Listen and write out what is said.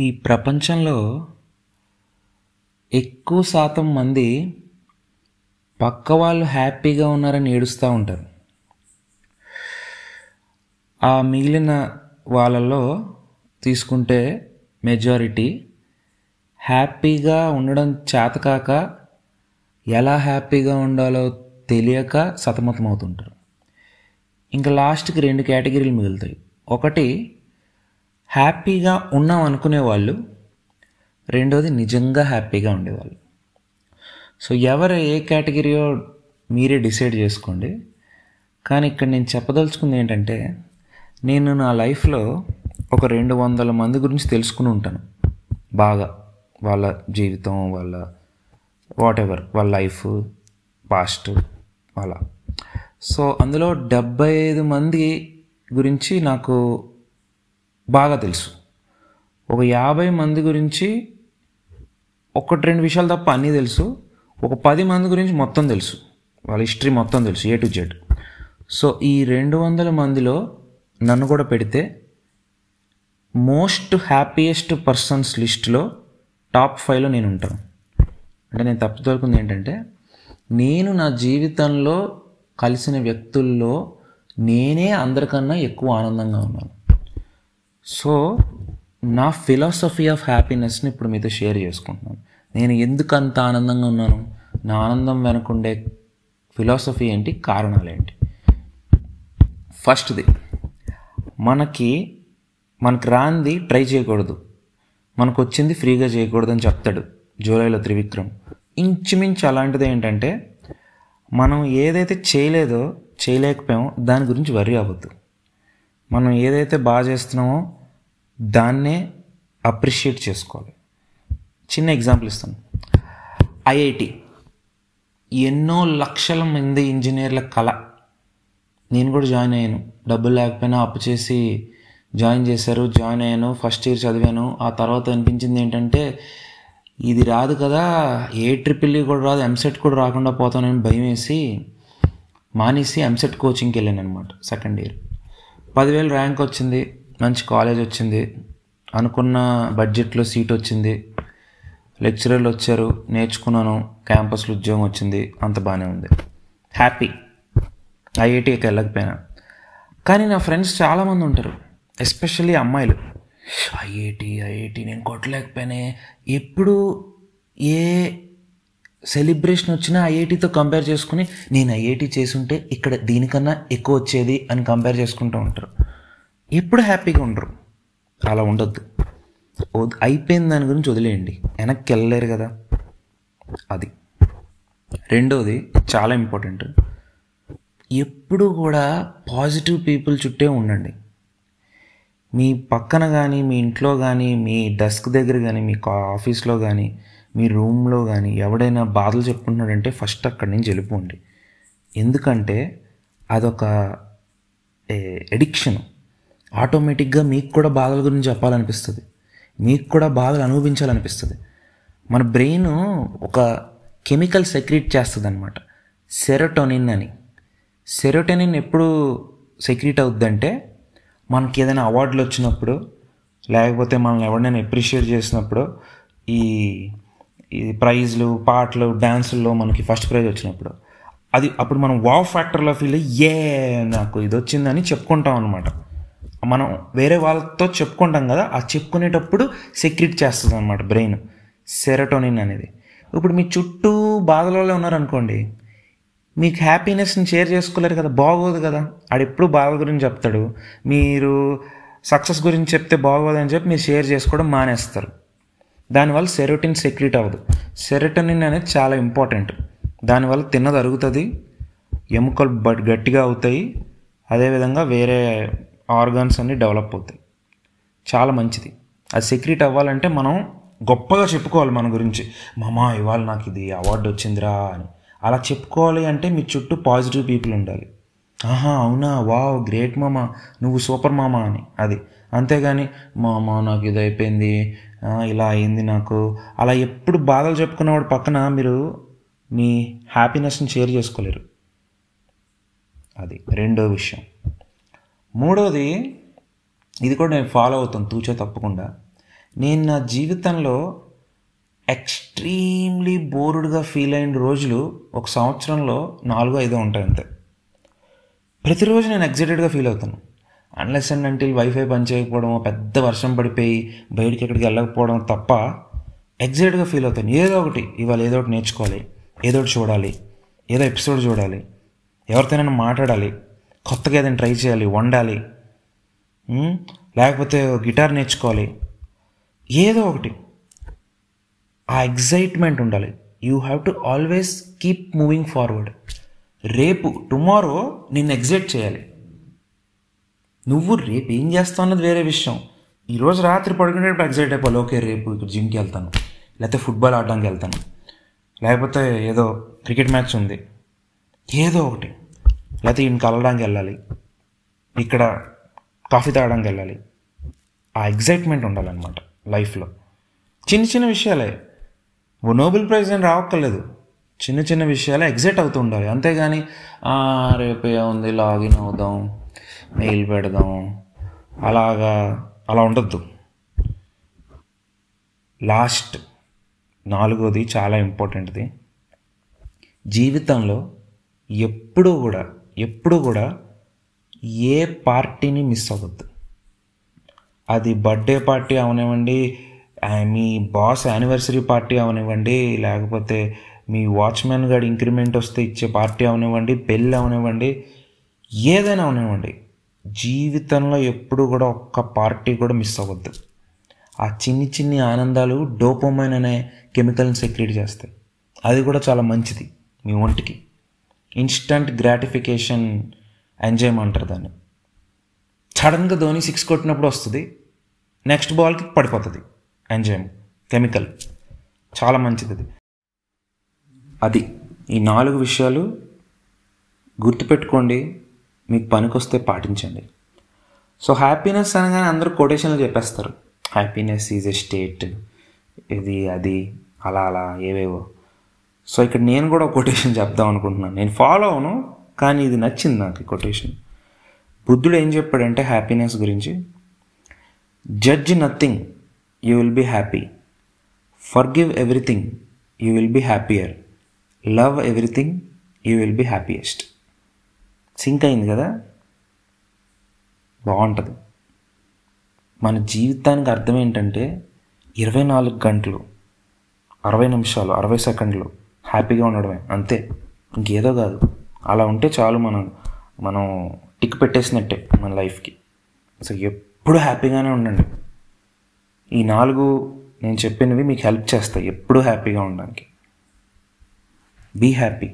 ఈ ప్రపంచంలో ఎక్కువ శాతం మంది పక్క వాళ్ళు హ్యాపీగా ఉన్నారని ఏడుస్తూ ఉంటారు. ఆ మిగిలిన వాళ్ళలో తీసుకుంటే మెజారిటీ హ్యాపీగా ఉండడం చేతకాక ఎలా హ్యాపీగా ఉండాలో తెలియక సతమతమవుతుంటారు. ఇంకా లాస్ట్కి రెండు కేటగిరీలు మిగులుతాయి. ఒకటి హ్యాపీగా ఉన్నాం అనుకునే వాళ్ళు రెండోది నిజంగా హ్యాపీగా ఉండేవాళ్ళు. సో ఎవరు ఏ కేటగిరీయో మీరే డిసైడ్ చేసుకోండి. కానీ ఇక్కడ నేను చెప్పదలుచుకుంది ఏంటంటే నేను నా లైఫ్లో ఒక రెండు వందల మంది గురించి తెలుసుకుని ఉంటాను. బాగా వాళ్ళ జీవితం వాళ్ళ వాట్ ఎవర్ వాళ్ళ లైఫ్ పాస్ట్ అలా. సో అందులో డెబ్బై ఐదు మంది గురించి నాకు బాగా తెలుసు. ఒక యాభై మంది గురించి ఒకటి రెండు విషయాలు తప్ప అన్నీ తెలుసు. ఒక పది మంది గురించి మొత్తం తెలుసు. వాళ్ళ హిస్టరీ మొత్తం తెలుసు ఏ టు జెడ్. సో ఈ రెండు వందల మందిలో నన్ను కూడా పెడితే మోస్ట్ హ్యాపీయెస్ట్ పర్సన్స్ లిస్ట్లో టాప్ ఫైవ్లో నేను ఉంటాను. అంటే నేను తప్పుదొరుకుంది ఏంటంటే నేను నా జీవితంలో కలిసిన వ్యక్తుల్లో నేనే అందరికన్నా ఎక్కువ ఆనందంగా ఉన్నాను. సో నా ఫిలాసఫీ ఆఫ్ హ్యాపీనెస్ని ఇప్పుడు మీతో షేర్ చేసుకుంటున్నాను. నేను ఎందుకు అంత ఆనందంగా ఉన్నాను? నా ఆనందం వెనకుండే ఫిలాసఫీ ఏంటి? కారణాలు ఏంటి? ఫస్ట్ది మనకి మనకు రాంది ట్రై చేయకూడదు. మనకు వచ్చింది ఫ్రీగా చేయకూడదు అని చెప్తాడు జూలైలో త్రివిక్రమ్. ఇంచుమించు అలాంటిది ఏంటంటే మనం ఏదైతే చేయలేదో చేయలేకపోయామో దాని గురించి వరి అవ్వద్దు. మనం ఏదైతే బాగా చేస్తున్నామో దాన్నే అప్రిషియేట్ చేసుకోవాలి. చిన్న ఎగ్జాంపుల్ ఇస్తాను. ఐఐటి. ఎన్నో లక్షల మంది ఇంజనీర్ల కళ. నేను కూడా జాయిన్ అయ్యాను. డబ్బులు లేకపోయినా అప్పు చేసి జాయిన్ చేశారు. జాయిన్ అయ్యాను. ఫస్ట్ ఇయర్ చదివాను. ఆ తర్వాత అనిపించింది ఏంటంటే ఇది రాదు కదా. ఏ ట్రిపుల్ e కూడా రాదు. ఎంసెట్ కూడా రాకుండా పోతానని భయం వేసి మానేసి ఎంసెట్ కోచింగ్కి వెళ్ళాను అనమాట సెకండ్ ఇయర్ పదివేలు ర్యాంక్ వచ్చింది. మంచి కాలేజ్ వచ్చింది. అనుకున్న బడ్జెట్లో సీట్ వచ్చింది. లెక్చరర్లు వచ్చారు. నేర్చుకున్నాను. క్యాంపస్లో ఉద్యోగం వచ్చింది. అంత బాగానే ఉంది. హ్యాపీ ఐఐటీకి వెళ్ళకపోయినా. కానీ నా ఫ్రెండ్స్ చాలామంది ఉంటారు. ఎస్పెషల్లీ అమ్మాయిలు. ఐఐటి ఐఐటి నేను కొట్టలేకపోయినా. ఎప్పుడు ఏ సెలబ్రేషన్ వచ్చినా ఐఐటితో కంపేర్ చేసుకుని నేను ఐఐటి చేసుంటే ఇక్కడ దీనికన్నా ఎక్కువ వచ్చేది అని కంపేర్ చేసుకుంటూ ఉంటారు. ఎప్పుడు హ్యాపీగా ఉండరు. అలా ఉండొద్దు. అయిపోయిన దాని గురించి వదిలేయండి. వెనక్కి వెళ్ళలేరు కదా. అది. రెండోది చాలా ఇంపార్టెంట్. ఎప్పుడు కూడా పాజిటివ్ పీపుల్ చుట్టే ఉండండి. మీ పక్కన కానీ మీ ఇంట్లో కానీ మీ డెస్క్ దగ్గర కానీ మీ కా- ఆఫీస్లో కానీ మీ రూమ్లో కానీ ఎవడైనా బాధలు చెప్పుకుంటున్నాడంటే ఫస్ట్ అక్కడి నుంచి వెళ్ళిపోండి. ఎందుకంటే అదొక ఎడిక్షన్ ఆటోమేటిక్గా మీకు కూడా బాధల గురించి చెప్పాలనిపిస్తుంది. మీకు కూడా బాధలు అనుభవించాలనిపిస్తుంది. మన బ్రెయిన్ ఒక కెమికల్ సెక్రీట్ చేస్తుంది అనమాట సెరోటోనిన్ అని. సెరోటోనిన్ ఎప్పుడు సెక్రీట్ అవుద్దంటే మనకి ఏదైనా అవార్డులు వచ్చినప్పుడు లేకపోతే మనల్ని ఎవరినైనా అప్రిషియేట్ చేసినప్పుడు ఈ ఈ ప్రైజ్లు పాటలు డ్యాన్సుల్లో మనకి ఫస్ట్ ప్రైజ్ వచ్చినప్పుడు అది అప్పుడు మనం వావ్ ఫ్యాక్టర్లో ఫీల్ అయ్యి ఏ నాకు ఇది వచ్చిందని చెప్పుకుంటాం అనమాట మనం వేరే వాళ్ళతో చెప్పుకుంటాం కదా ఆ చెప్పుకునేటప్పుడు సెక్రెట్ చేస్తుంది అనమాట బ్రెయిన్ సెరటోనిన్ అనేది. ఇప్పుడు మీ చుట్టూ బాధలలో ఉన్నారనుకోండి మీకు హ్యాపీనెస్ని షేర్ చేసుకోలేరు కదా బాగోదు కదా. ఆడెప్పుడు బాధ గురించి చెప్తాడు. మీరు సక్సెస్ గురించి చెప్తే బాగోదని చెప్పి మీరు షేర్ చేసుకోవడం మానేస్తారు. దానివల్ల సెరోటిన్ సెక్రెట్ అవ్వదు. సెరోటోనిన్ అనేది చాలా ఇంపార్టెంట్ దానివల్ల తిన్నది అరుగుతుంది ఎముకలు బట్ గట్టిగా అవుతాయి. అదేవిధంగా వేరే ఆర్గాన్స్ అన్నీ డెవలప్ అవుతాయి. చాలా మంచిది. అది సెక్రెట్ అవ్వాలంటే మనం గొప్పగా చెప్పుకోవాలి మన గురించి. మామా ఇవాళ నాకు ఇది అవార్డు వచ్చిందిరా అని. అలా చెప్పుకోవాలి అంటే మీ చుట్టూ పాజిటివ్ పీపుల్ ఉండాలి. ఆహా అవునా? వావ్ గ్రేట్ మామా. నువ్వు సూపర్ మామా అని. అది. అంతేగాని మామా నాకు ఇది అయిపోయింది. ఇలా అయింది నాకు. అలా ఎప్పుడు బాధలు చెప్పుకున్నవాడు పక్కన మీరు మీ హ్యాపీనెస్ని షేర్ చేసుకోలేరు. అది రెండో విషయం. మూడవది ఇది కూడా నేను ఫాలో అవుతాను తూచో తప్పకుండా. నేను నా జీవితంలో ఎక్స్ట్రీమ్లీ బోర్డ్గా ఫీల్ అయిన రోజులు ఒక సంవత్సరంలో నాలుగు ఐదో ఉంటాయి అంతే ప్రతిరోజు నేను ఎగ్జైటెడ్గా ఫీల్ అవుతాను. అన్లెస్ అండ్ అంటిల్ వైఫై పనిచేయకపోవడం పెద్ద వర్షం పడిపోయి బయటికి ఎక్కడికి వెళ్ళకపోవడం తప్ప ఎగ్జైట్గా ఫీల్ అవుతాను. ఏదో ఒకటి ఇవాళ ఏదో ఒకటి నేర్చుకోవాలి ఏదో ఒకటి చూడాలి ఏదో ఎపిసోడ్ చూడాలి ఎవరితోనైనా మాట్లాడాలి కొత్తగా ఏదైనా ట్రై చేయాలి వండాలి లేకపోతే గిటార్ నేర్చుకోవాలి. ఏదో ఒకటి. ఆ ఎగ్జైట్మెంట్ ఉండాలి. You have to always keep moving forward. రేపు టుమారో నిన్ను ఎగ్జైట్ చేయాలి. నువ్వు రేపు ఏం చేస్తావు అన్నది వేరే విషయం. ఈరోజు రాత్రి పడుకునేటప్పుడు ఎగ్జైట్ అయిపోవాలి. ఓకే రేపు ఇక్కడ జిమ్కి వెళ్తాను. లేకపోతే ఫుట్బాల్ ఆడడానికి వెళ్తాను. లేకపోతే ఏదో క్రికెట్ మ్యాచ్ ఉంది. ఏదో ఒకటి. లేకపోతే ఈయన కలవడానికి వెళ్ళాలి. ఇక్కడ కాఫీ తాగడానికి వెళ్ళాలి. ఆ ఎగ్జైట్మెంట్ ఉండాలన్నమాట లైఫ్లో. చిన్న చిన్న విషయాలే. ఓ నోబెల్ ప్రైజ్ అని రావక్కర్లేదు. చిన్న చిన్న విషయాలే ఎగ్జైట్ అవుతూ ఉండాలి. అంతేగాని రేపే ఉంది లాగిన్ అవుదాం మెయిల్ పెడదాం. అలాగా అలా ఉండద్దు. లాస్ట్ నాలుగోది చాలా ఇంపార్టెంట్ది. జీవితంలో ఎప్పుడూ కూడా ఎప్పుడూ కూడా ఏ పార్టీని మిస్ అవ్వద్దు. అది బర్త్డే పార్టీ అవనివ్వండి మీ బాస్ యానివర్సరీ పార్టీ అవనివ్వండి లేకపోతే మీ వాచ్మెన్ గారి ఇంక్రిమెంట్ వస్తే ఇచ్చే పార్టీ అవనివ్వండి పెళ్ళి అవనివ్వండి ఏదైనా అవనివ్వండి జీవితంలో ఎప్పుడు కూడా ఒక్క పార్టీ కూడా మిస్ అవ్వద్దు. ఆ చిన్ని చిన్ని ఆనందాలు డోపోమైన్ అనే కెమికల్ని సెక్రెట్ చేస్తాయి. అది కూడా చాలా మంచిది మీ ఒంటికి. ఇన్స్టంట్ గ్రాటిఫికేషన్ ఎంజాయ్ అంటారు దాన్ని. సడన్గా ధోని సిక్స్ కొట్టినప్పుడు వస్తుంది నెక్స్ట్ బాల్కి పడిపోతుంది ఎంజాయ్ కెమికల్. చాలా మంచిది అది. అది ఈ నాలుగు విషయాలు గుర్తుపెట్టుకోండి మీకు పనికొస్తే పాటించండి. సో హ్యాపీనెస్ అనగానే అందరూ కొటేషన్లు చెప్పేస్తారు. హ్యాపీనెస్ ఈజ్ ఎ స్టేట్ ఇది అది అలా అలా ఏవేవో. సో ఇక్కడ నేను కూడా ఒక కొటేషన్ చెప్దాం అనుకుంటున్నాను. నేను ఫాలో అవను కానీ ఇది నచ్చింది నాకు కొటేషన్ బుద్ధుడు ఏం చెప్పాడంటే హ్యాపీనెస్ గురించి judge nothing you will be happy for give everything you will be happier love everything you will be happiest sync అయింది కదా? బాగుంటుంది. మన జీవితానికి అర్థం ఏంటంటే ఇరవై నాలుగు గంటలు అరవై నిమిషాలు అరవై సెకండ్లు హ్యాపీగా ఉండడమే. అంతే. ఇంకేదో కాదు. అలా ఉంటే చాలు మనం మనం టిక్ పెట్టేసినట్టే మన లైఫ్కి. సో ఎప్పుడు హ్యాపీగానే ఉండండి. ఈ నాలుగు నేను చెప్పినవి మీకు హెల్ప్ చేస్తాయి. ఎప్పుడు హ్యాపీగా ఉండడానికి. Be happy.